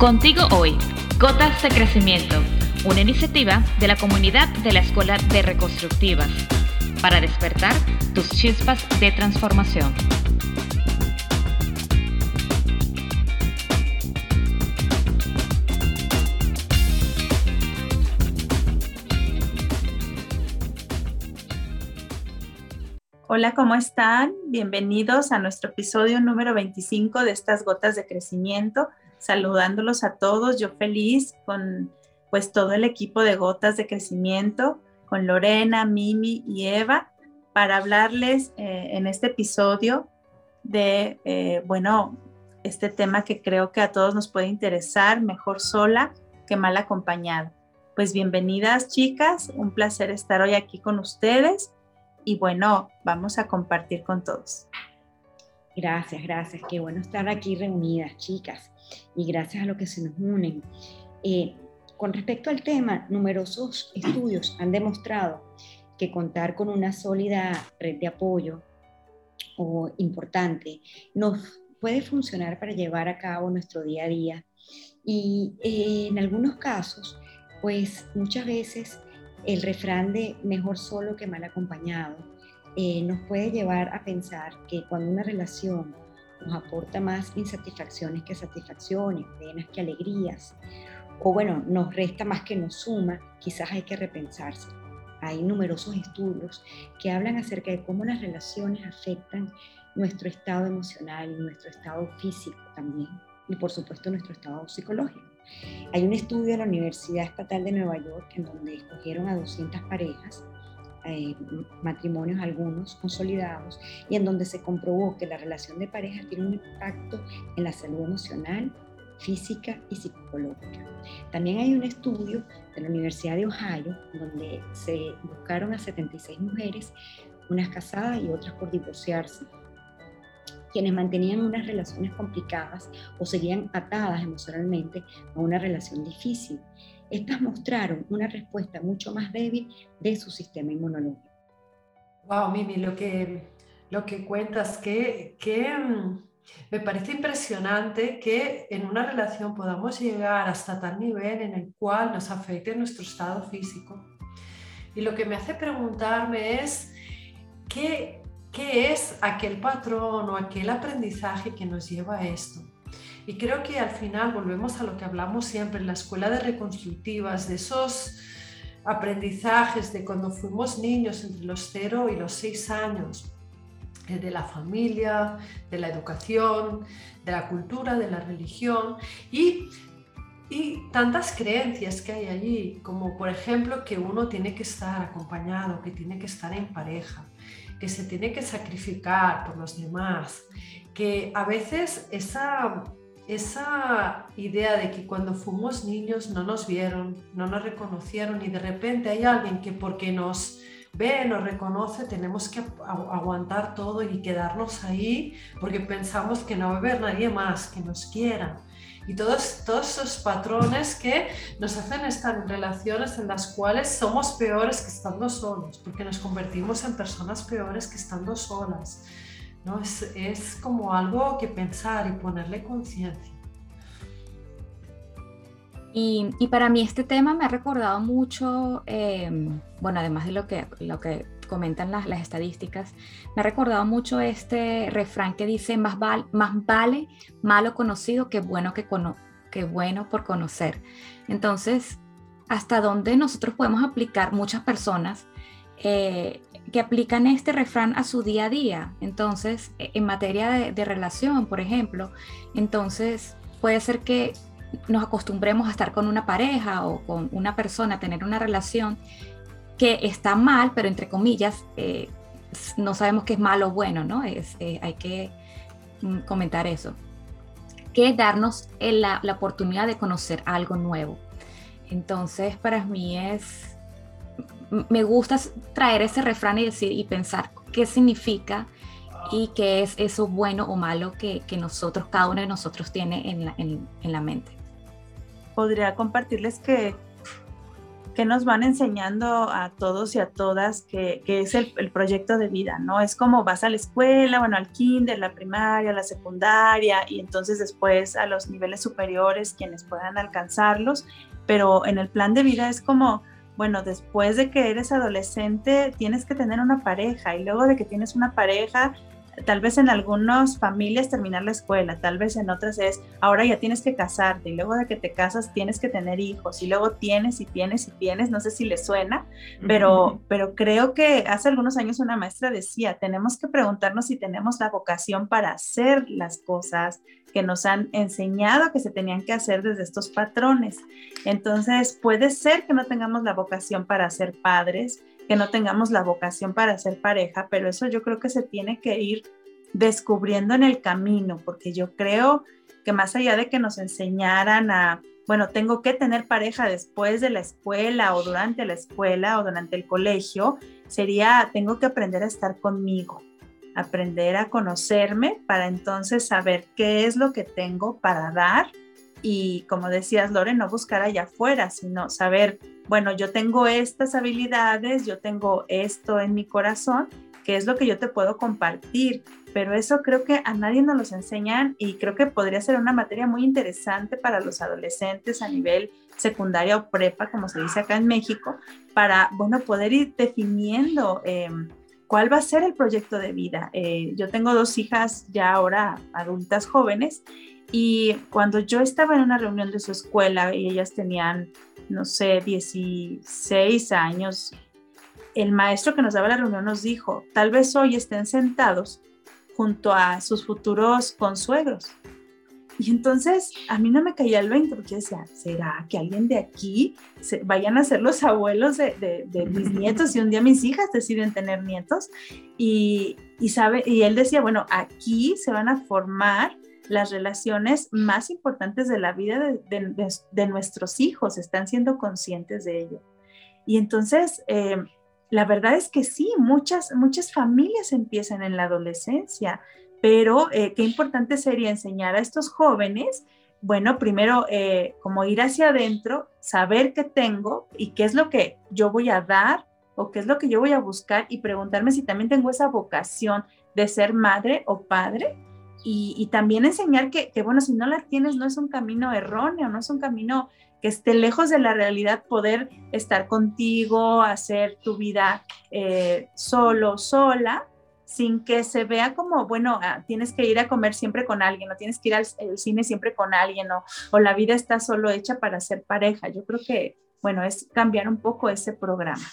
Contigo hoy, Gotas de Crecimiento, una iniciativa de la comunidad de la Escuela de Reconstructivas para despertar tus chispas de transformación. Hola, ¿cómo están? Bienvenidos a nuestro episodio número 25 de estas gotas de crecimiento saludándolos a todos, yo feliz con pues todo el equipo de Gotas de Crecimiento, con Lorena, Mimi y Eva, para hablarles eh, en este episodio de, eh, bueno, este tema que creo que a todos nos puede interesar, mejor sola que mal acompañada. Pues bienvenidas chicas, un placer estar hoy aquí con ustedes y bueno, vamos a compartir con todos. Gracias, gracias. Qué bueno estar aquí reunidas, chicas, y gracias a lo que se nos unen. Eh, con respecto al tema, numerosos estudios han demostrado que contar con una sólida red de apoyo o importante nos puede funcionar para llevar a cabo nuestro día a día. Y eh, en algunos casos, pues muchas veces el refrán de mejor solo que mal acompañado eh, nos puede llevar a pensar que cuando una relación nos aporta más insatisfacciones que satisfacciones, penas que alegrías, o bueno, nos resta más que nos suma, quizás hay que repensarse. Hay numerosos estudios que hablan acerca de cómo las relaciones afectan nuestro estado emocional nuestro estado físico también, y por supuesto nuestro estado psicológico. Hay un estudio de la Universidad Estatal de Nueva York en donde escogieron a 200 parejas eh, matrimonios algunos consolidados y en donde se comprobó que la relación de pareja tiene un impacto en la salud emocional, física y psicológica. También hay un estudio de la Universidad de Ohio donde se buscaron a 76 mujeres, unas casadas y otras por divorciarse, quienes mantenían unas relaciones complicadas o seguían atadas emocionalmente a una relación difícil estas mostraron una respuesta mucho más débil de su sistema inmunológico. Wow, Mimi, lo que, lo que cuentas, que, que mm, me parece impresionante que en una relación podamos llegar hasta tal nivel en el cual nos afecte nuestro estado físico. Y lo que me hace preguntarme es, ¿qué, qué es aquel patrón o aquel aprendizaje que nos lleva a esto? Y creo que al final volvemos a lo que hablamos siempre en la escuela de reconstructivas, de esos aprendizajes de cuando fuimos niños entre los 0 y los 6 años, eh, de la familia, de la educación, de la cultura, de la religión y, y tantas creencias que hay allí, como por ejemplo que uno tiene que estar acompañado, que tiene que estar en pareja, que se tiene que sacrificar por los demás, que a veces esa esa idea de que cuando fuimos niños no nos vieron, no nos reconocieron y de repente hay alguien que porque nos ve, nos reconoce, tenemos que aguantar todo y quedarnos ahí porque pensamos que no va a haber nadie más que nos quiera. Y todos, todos esos patrones que nos hacen estar en relaciones en las cuales somos peores que estando solos, porque nos convertimos en personas peores que estando solas. ¿No? Es, es como algo que pensar y ponerle conciencia. Y, y, para mí este tema me ha recordado mucho, em, bueno, además de lo que, lo que comentan las, las, estadísticas, me ha recordado mucho este refrán que dice, más, val, más vale malo conocido que bueno, que, cono, que bueno por conocer. Entonces, hasta dónde nosotros podemos aplicar muchas personas eh, que aplican este refrán a su día a día. Entonces, e, en materia de, relación, por ejemplo, entonces puede ser que nos acostumbremos a estar con una pareja o con una persona, a tener una relación que está mal, pero entre comillas, eh, no sabemos qué es malo o bueno, ¿no? Es, eh, hay que mm, comentar eso. Que darnos la, la oportunidad de conocer algo nuevo. Entonces, para mí es me gusta traer ese refrán y decir y pensar qué significa y qué es eso bueno o malo que, nosotros, cada uno de nosotros tiene en la, mente. Podría compartirles que que nos van enseñando a todos y a todas que, es el, el, proyecto de vida, ¿no? Es como vas a la escuela, bueno, al kinder, la primaria, la secundaria y entonces después a los niveles superiores quienes puedan alcanzarlos, pero en el plan de vida es como, bueno, después de que eres adolescente tienes que tener una pareja y luego de que tienes una pareja tal vez en algunas familias terminar la escuela, tal vez en otras es, ahora ya tienes que casarte y luego de que te casas tienes que tener hijos y luego tienes y tienes y tienes, no sé si le suena, pero, pero creo que hace algunos años una maestra decía, tenemos que preguntarnos si tenemos la vocación para hacer las cosas que nos han enseñado que se tenían que hacer desde estos patrones. Entonces, puede ser que no tengamos la vocación para ser padres, que no tengamos la vocación para ser pareja, pero eso yo creo que se tiene que ir descubriendo en el camino, porque yo creo que más allá de que nos enseñaran a, bueno, tengo que tener pareja después de la escuela o durante la escuela o durante el colegio, sería, tengo que aprender a estar conmigo, aprender a conocerme para entonces saber qué es lo que tengo para dar y como decías, Lore, no buscar allá afuera, sino saber, bueno, yo tengo estas habilidades, yo tengo esto en mi corazón, que es lo que yo te puedo compartir. Pero eso creo que a nadie nos los enseñan y creo que podría ser una materia muy interesante para los adolescentes a nivel secundaria o prepa, como se dice acá en México, para, bueno, poder ir definiendo em, cuál va a ser el proyecto de vida. Eh, yo tengo dos hijas ya ahora adultas jóvenes y cuando yo estaba en una reunión de su escuela y ellas tenían, no sé, 16 años, el maestro que nos daba la reunión nos dijo, tal vez hoy estén sentados junto a sus futuros consuegros. Y entonces a mí no me caía el 20 porque decía, ¿será que alguien de aquí se, vayan a ser los abuelos de, de, mis nietos y un día mis hijas deciden tener nietos? Y, y, sabe, y él decía, bueno, aquí se van a formar las relaciones más importantes de la vida de, nuestros hijos, están siendo conscientes de ello. Y entonces, eh, la verdad es que sí, muchas, muchas familias empiezan en la adolescencia, pero eh, qué importante sería enseñar a estos jóvenes, bueno, primero, eh, como ir hacia adentro, saber qué tengo y qué es lo que yo voy a dar o qué es lo que yo voy a buscar y preguntarme si también tengo esa vocación de ser madre o padre y, también enseñar que, bueno, si no la tienes, no es un camino erróneo, no es un camino que esté lejos de la realidad, poder estar contigo, hacer tu vida eh, solo, sola, sin que se vea como, bueno, ah, tienes que ir a comer siempre con alguien, o tienes que ir al, cine siempre con alguien, o, o, la vida está solo hecha para ser pareja. Yo creo que, bueno, es cambiar un poco ese programa.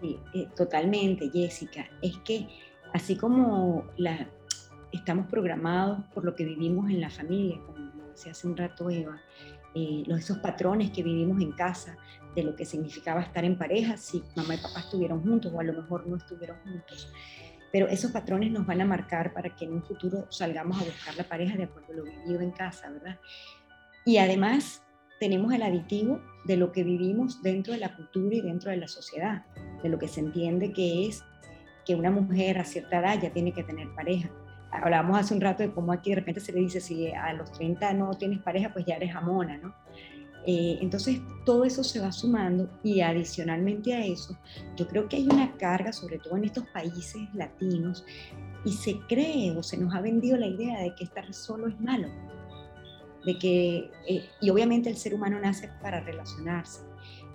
Sí, eh, totalmente, Jessica. Es que así como la, estamos programados por lo que vivimos en la familia, como decía hace un rato Eva, eh, esos patrones que vivimos en casa, de lo que significaba estar en pareja, si mamá y papá estuvieron juntos o a lo mejor no estuvieron juntos. Pero esos patrones nos van a marcar para que en un futuro salgamos a buscar la pareja de acuerdo a lo vivido en casa, ¿verdad? Y además tenemos el aditivo de lo que vivimos dentro de la cultura y dentro de la sociedad, de lo que se entiende que es que una mujer a cierta edad ya tiene que tener pareja. Hablábamos hace un rato de cómo aquí de repente se le dice, si a los 30 no tienes pareja, pues ya eres amona, ¿no? Eh, entonces, todo eso se va sumando y adicionalmente a eso, yo creo que hay una carga, sobre todo en estos países latinos, y se cree o se nos ha vendido la idea de que estar solo es malo, de que, eh, y obviamente el ser humano nace para relacionarse,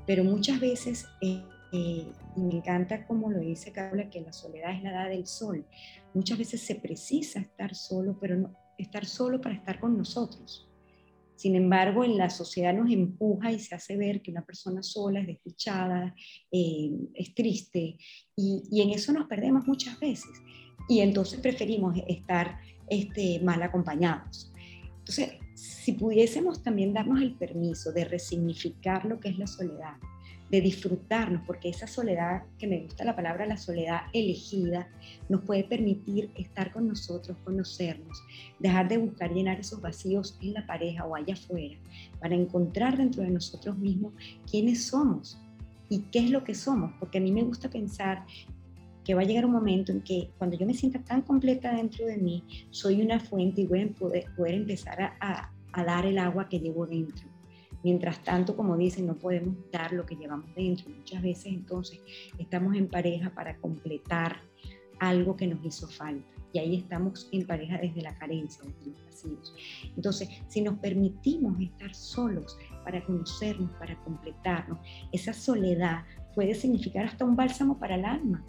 pero muchas veces eh, eh, y me encanta como lo dice Carla, que la soledad es la edad del sol. Muchas veces se precisa estar solo, pero no estar solo para estar con nosotros. Sin embargo, en la sociedad nos empuja y se hace ver que una persona sola es desdichada, eh, es triste, y, y, en eso nos perdemos muchas veces. Y entonces preferimos estar este, mal acompañados. Entonces, si pudiésemos también darnos el permiso de resignificar lo que es la soledad, de disfrutarnos, porque esa soledad, que me gusta la palabra, la soledad elegida, nos puede permitir estar con nosotros, conocernos, dejar de buscar llenar esos vacíos en la pareja o allá afuera, para encontrar dentro de nosotros mismos quiénes somos y qué es lo que somos, porque a mí me gusta pensar que va a llegar un momento en que cuando yo me sienta tan completa dentro de mí, soy una fuente y voy a poder, poder empezar a, a dar el agua que llevo dentro Mientras tanto, como dicen, no podemos dar lo que llevamos dentro. Muchas veces entonces estamos en pareja para completar algo que nos hizo falta. Y ahí estamos en pareja desde la carencia, desde los vacíos. Entonces, si nos permitimos estar solos para conocernos, para completarnos, esa soledad puede significar hasta un bálsamo para el alma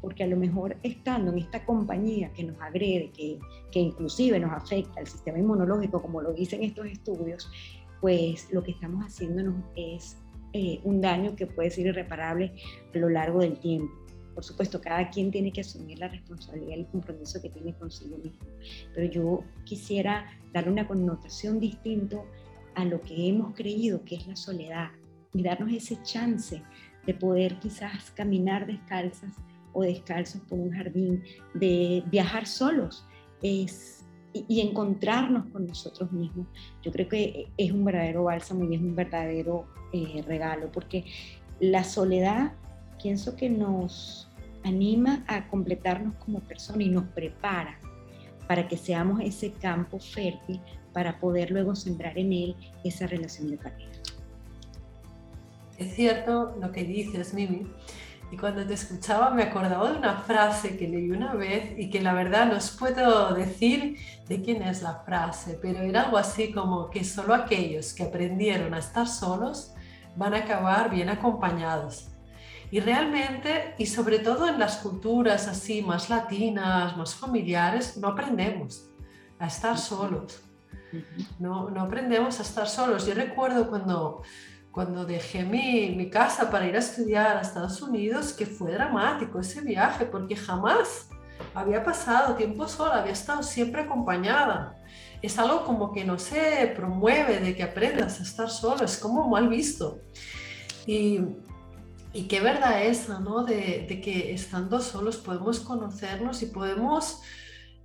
porque a lo mejor estando en esta compañía que nos agrede, que, que inclusive nos afecta el sistema inmunológico, como lo dicen estos estudios, pues lo que estamos haciéndonos es eh, un daño que puede ser irreparable a lo largo del tiempo. Por supuesto, cada quien tiene que asumir la responsabilidad y el compromiso que tiene consigo mismo. Pero yo quisiera darle una connotación distinta a lo que hemos creído que es la soledad y darnos ese chance de poder quizás caminar descalzas o descalzos por un jardín, de viajar solos es, y, encontrarnos con nosotros mismos. Yo creo que es un verdadero bálsamo y es un verdadero eh, regalo, porque la soledad pienso que nos anima a completarnos como persona y nos prepara para que seamos ese campo fértil para poder luego sembrar en él esa relación de pareja. Es cierto lo que dices, Mimi. Y cuando te escuchaba me acordaba de una frase que leí una vez y que la verdad no os puedo decir de quién es la frase, pero era algo así como que solo aquellos que aprendieron a estar solos van a acabar bien acompañados. Y realmente, y sobre todo en las culturas así más latinas, más familiares, no aprendemos a estar solos. No, no aprendemos a estar solos. Yo recuerdo cuando cuando dejé mi, mi, casa para ir a estudiar a Estados Unidos, que fue dramático ese viaje, porque jamás había pasado tiempo sola, había estado siempre acompañada. Es algo como que no se promueve de que aprendas a estar solo, es como mal visto. Y, y qué verdad esa, ¿no? De, de que estando solos podemos conocernos y podemos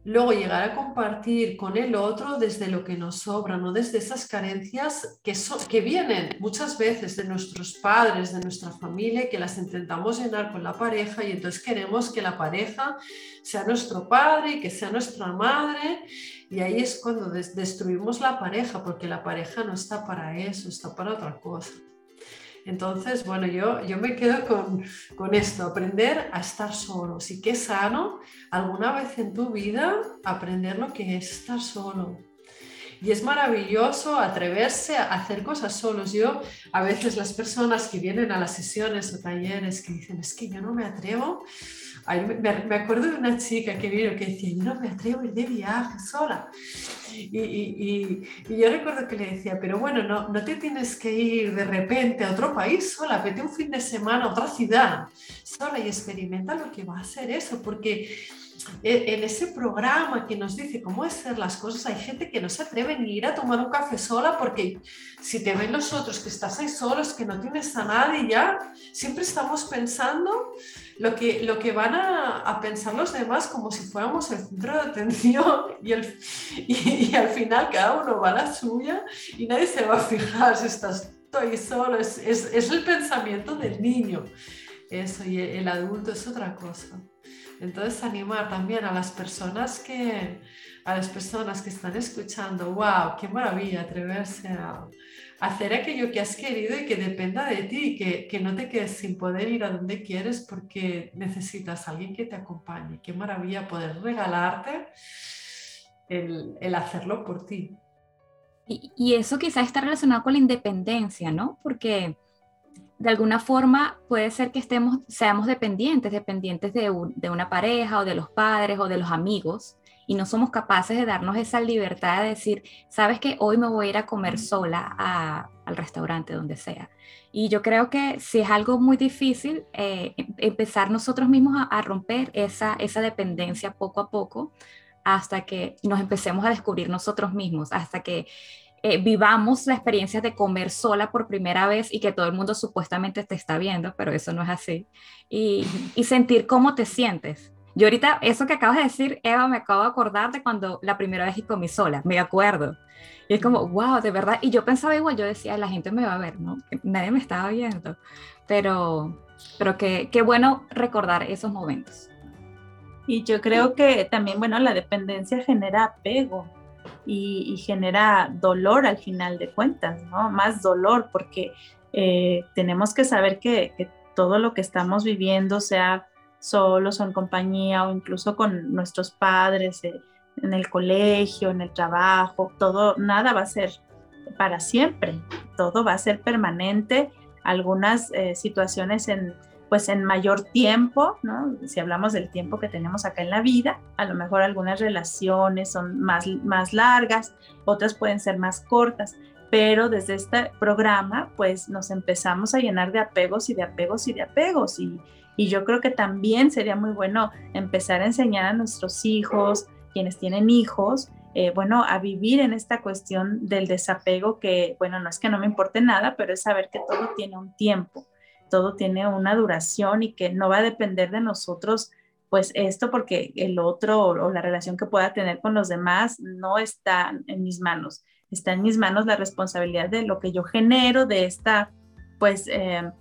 luego llegar a compartir con el otro desde lo que nos sobra, no desde esas carencias que, que vienen muchas veces de nuestros padres, de nuestra familia, que las intentamos llenar con la pareja y entonces queremos que la pareja sea nuestro padre y que sea nuestra madre y ahí es cuando destruimos la pareja porque la pareja no está para eso, está para otra cosa. Entonces, bueno, yo, yo me quedo con, con esto, aprender a estar solos. Y qué sano alguna vez en tu vida aprender lo que es estar solo. Y es maravilloso atreverse a hacer cosas solos. Yo, a veces las personas que vienen a las sesiones o talleres que dicen, es que yo no me atrevo, me, acuerdo de una chica que vino que decía, no me atrevo a ir de viaje sola. Y, y, y, yo recuerdo que le decía, pero bueno, no, no te tienes que ir de repente a otro país sola, vete un fin de semana a otra ciudad sola y experimenta lo que va a ser eso, porque e, en ese programa que nos dice cómo hacer las cosas, hay gente que no se atreve ni ir a tomar un café sola porque si te ven los otros que estás ahí solos, que no tienes a nadie ya, siempre estamos pensando lo que, lo que van a, a pensar los demás como si fuéramos el centro de atención y, el, y, al final cada uno va a la suya y nadie se va a fijar si estás ahí solo, es, es, es el pensamiento del niño. Eso, y el adulto es otra cosa. Entonces animar también a las personas que, a las personas que están escuchando, wow, qué maravilla atreverse a, hacer aquello que has querido y que dependa de ti, que, que no te quedes sin poder ir a donde quieres porque necesitas a alguien que te acompañe. Qué maravilla poder regalarte el, el hacerlo por ti. Y, y eso quizás está relacionado con la independencia, ¿no? Porque de alguna forma puede ser que estemos, seamos dependientes, dependientes de, una pareja o de los padres o de los amigos y no somos capaces de darnos esa libertad de decir, sabes que hoy me voy a ir a comer sola al restaurante, donde sea. Y yo creo que si es algo muy difícil, eh, em, empezar nosotros mismos a, a, romper esa, esa dependencia poco a poco hasta que nos empecemos a descubrir nosotros mismos, hasta que eh, vivamos la experiencia de comer sola por primera vez y que todo el mundo supuestamente te está viendo, pero eso no es así. Y, y sentir cómo te sientes. Yo ahorita, eso que acabas de decir, Eva, me acabo de acordar de cuando la primera vez que comí sola, me acuerdo. Y es como, wow, de verdad. Y yo pensaba igual, yo decía, la gente me va a ver, ¿no? Nadie me estaba viendo. Pero, pero qué, qué bueno recordar esos momentos. Y yo creo que también, bueno, la dependencia genera apego y, genera dolor al final de cuentas, ¿no? Más dolor porque eh, tenemos que saber que, todo lo que estamos viviendo, sea solos o en compañía o incluso con nuestros padres, eh, en el colegio, en el trabajo, todo, nada va a ser para siempre, todo va a ser permanente. Algunas eh, situaciones en, pues en mayor tiempo, ¿no? Si hablamos del tiempo que tenemos acá en la vida, a lo mejor algunas relaciones son más, más largas, otras pueden ser más cortas, pero desde este programa, pues nos empezamos a llenar de apegos y de apegos y de apegos. Y, y yo creo que también sería muy bueno empezar a enseñar a nuestros hijos, quienes tienen hijos, eh, bueno, a vivir en esta cuestión del desapego que, bueno, no es que no me importe nada, pero es saber que todo tiene un tiempo todo tiene una duración y que no va a depender de nosotros, pues esto porque el otro o, la relación que pueda tener con los demás no está en mis manos. Está en mis manos la responsabilidad de lo que yo genero, de esta, pues, eh,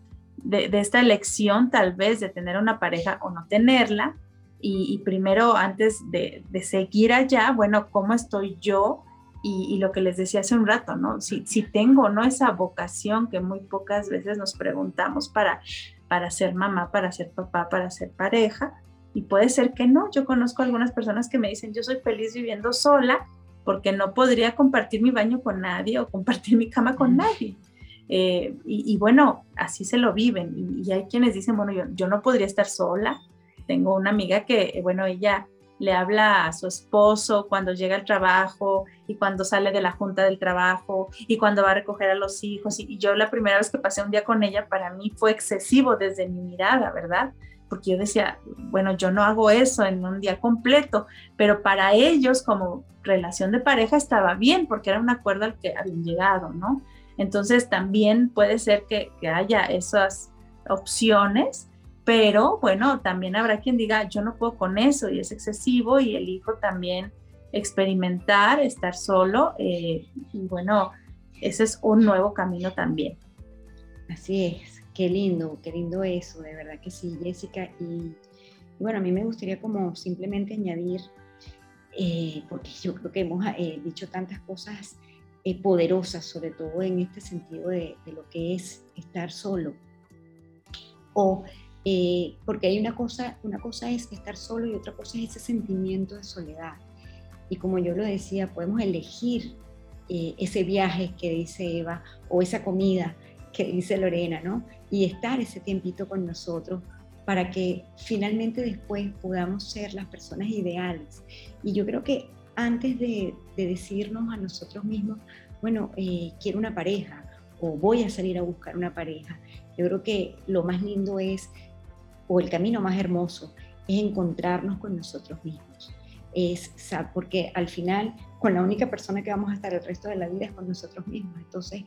de, esta elección tal vez de tener una pareja o no tenerla. Y, primero, antes de, de seguir allá, bueno, ¿cómo estoy yo? y, lo que les decía hace un rato, ¿no? Si, si tengo no esa vocación que muy pocas veces nos preguntamos para, para ser mamá, para ser papá, para ser pareja, y puede ser que no. Yo conozco algunas personas que me dicen, yo soy feliz viviendo sola porque no podría compartir mi baño con nadie o compartir mi cama con nadie. Eh, y, bueno, así se lo viven. Y, hay quienes dicen, bueno, yo, yo no podría estar sola. Tengo una amiga que, bueno, ella le habla a su esposo cuando llega al trabajo y cuando sale de la junta del trabajo y cuando va a recoger a los hijos. Y, yo la primera vez que pasé un día con ella, para mí fue excesivo desde mi mirada, ¿verdad? Porque yo decía, bueno, yo no hago eso en un día completo, pero para ellos como relación de pareja estaba bien porque era un acuerdo al que habían llegado, ¿no? Entonces también puede ser que, haya esas opciones pero bueno, también habrá quien diga, yo no puedo con eso y es excesivo y elijo también experimentar, estar solo eh, y bueno, ese es un nuevo camino también. Así es, qué lindo, qué lindo eso, de verdad que sí, Jessica. Y, bueno, a mí me gustaría como simplemente añadir, eh, porque yo creo que hemos eh, dicho tantas cosas poderosas, sobre todo en este sentido de, de, lo que es estar solo o eh, porque hay una cosa, una cosa es estar solo y otra cosa es ese sentimiento de soledad. Y como yo lo decía, podemos elegir eh, ese viaje que dice Eva o esa comida que dice Lorena, ¿no? Y estar ese tiempito con nosotros para que finalmente después podamos ser las personas ideales. Y yo creo que antes de, decirnos a nosotros mismos, bueno, eh, quiero una pareja o voy a salir a buscar una pareja, yo creo que lo más lindo es o el camino más hermoso es encontrarnos con nosotros mismos. Es, porque al final, con la única persona que vamos a estar el resto de la vida es con nosotros mismos. Entonces,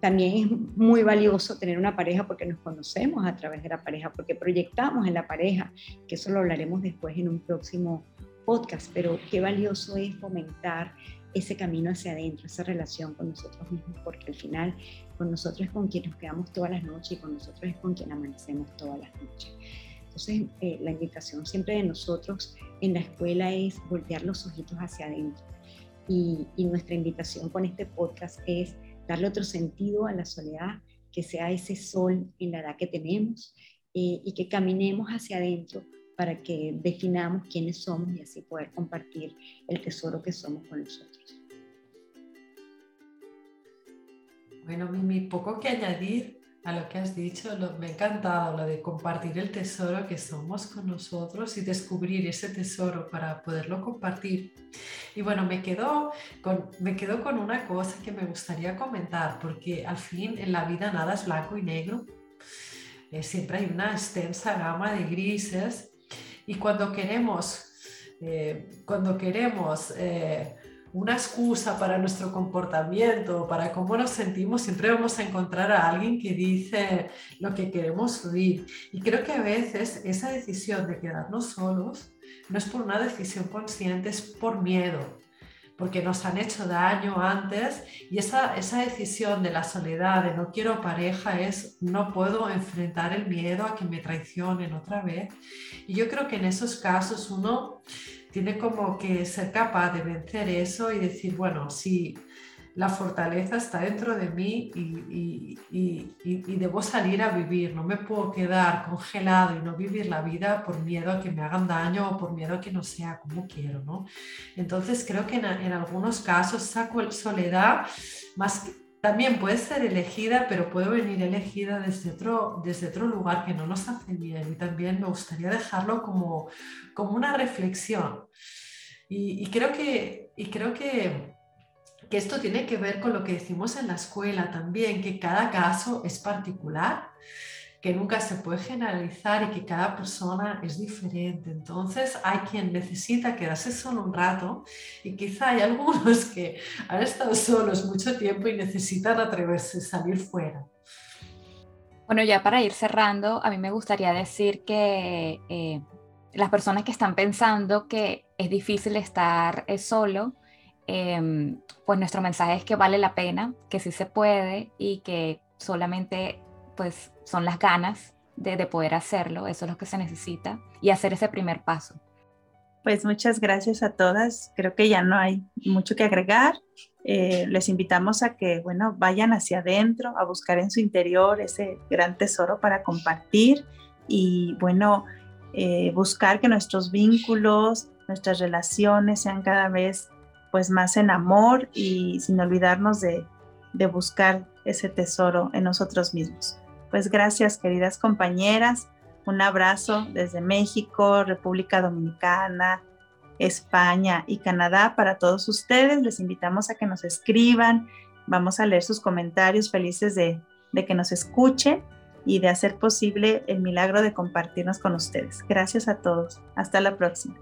también es muy valioso tener una pareja porque nos conocemos a través de la pareja, porque proyectamos en la pareja, que eso lo hablaremos después en un próximo podcast, pero qué valioso es fomentar ese camino hacia adentro, esa relación con nosotros mismos, porque al final con nosotros es con quien nos quedamos todas las noches y con nosotros es con quien amanecemos todas las noches. Entonces, eh, la invitación siempre de nosotros en la escuela es voltear los ojitos hacia adentro. Y, nuestra invitación con este podcast es darle otro sentido a la soledad, que sea ese sol en la edad que tenemos eh, y que caminemos hacia adentro para que definamos quiénes somos y así poder compartir el tesoro que somos con nosotros. Bueno, Mimi, poco que añadir a lo que has dicho. me ha encantado lo de compartir el tesoro que somos con nosotros y descubrir ese tesoro para poderlo compartir. Y bueno, me quedo con, me quedo con una cosa que me gustaría comentar, porque al fin en la vida nada es blanco y negro. Eh, siempre hay una extensa gama de grises y cuando queremos, eh, cuando queremos eh, una excusa para nuestro comportamiento, para cómo nos sentimos, siempre vamos a encontrar a alguien que dice lo que queremos oír. Y creo que a veces esa decisión de quedarnos solos no es por una decisión consciente, es por miedo, porque nos han hecho daño antes y esa, esa decisión de la soledad, de no quiero pareja, es no puedo enfrentar el miedo a que me traicionen otra vez. Y yo creo que en esos casos uno tiene como que ser capaz de vencer eso y decir, bueno, si la fortaleza está dentro de mí y, y, debo salir a vivir, no me puedo quedar congelado y no vivir la vida por miedo a que me hagan daño o por miedo a que no sea como quiero, ¿no? Entonces creo que en, algunos casos esa soledad más también puede ser elegida, pero puede venir elegida desde otro, desde otro lugar que no nos hace bien. Y también me gustaría dejarlo como, como una reflexión. Y, creo, que, y creo que, que esto tiene que ver con lo que decimos en la escuela también, que cada caso es particular que nunca se puede generalizar y que cada persona es diferente. Entonces hay quien necesita quedarse solo un rato y quizá hay algunos que han estado solos mucho tiempo y necesitan atreverse a salir fuera. Bueno, ya para ir cerrando, a mí me gustaría decir que eh, las personas que están pensando que es difícil estar eh, solo, em, pues nuestro mensaje es que vale la pena, que sí se puede y que solamente pues son las ganas de, poder hacerlo, eso es lo que se necesita, y hacer ese primer paso. Pues muchas gracias a todas. Creo que ya no hay mucho que agregar. Eh, les invitamos a que, bueno, vayan hacia adentro, a buscar en su interior ese gran tesoro para compartir y, bueno, eh, buscar que nuestros vínculos, nuestras relaciones sean cada vez, pues, más en amor y sin olvidarnos de, de buscar ese tesoro en nosotros mismos. Pues gracias, queridas compañeras. Un abrazo desde México, República Dominicana, España y Canadá para todos ustedes. Les invitamos a que nos escriban. Vamos a leer sus comentarios felices de, de que nos escuchen y de hacer posible el milagro de compartirnos con ustedes. Gracias a todos. Hasta la próxima.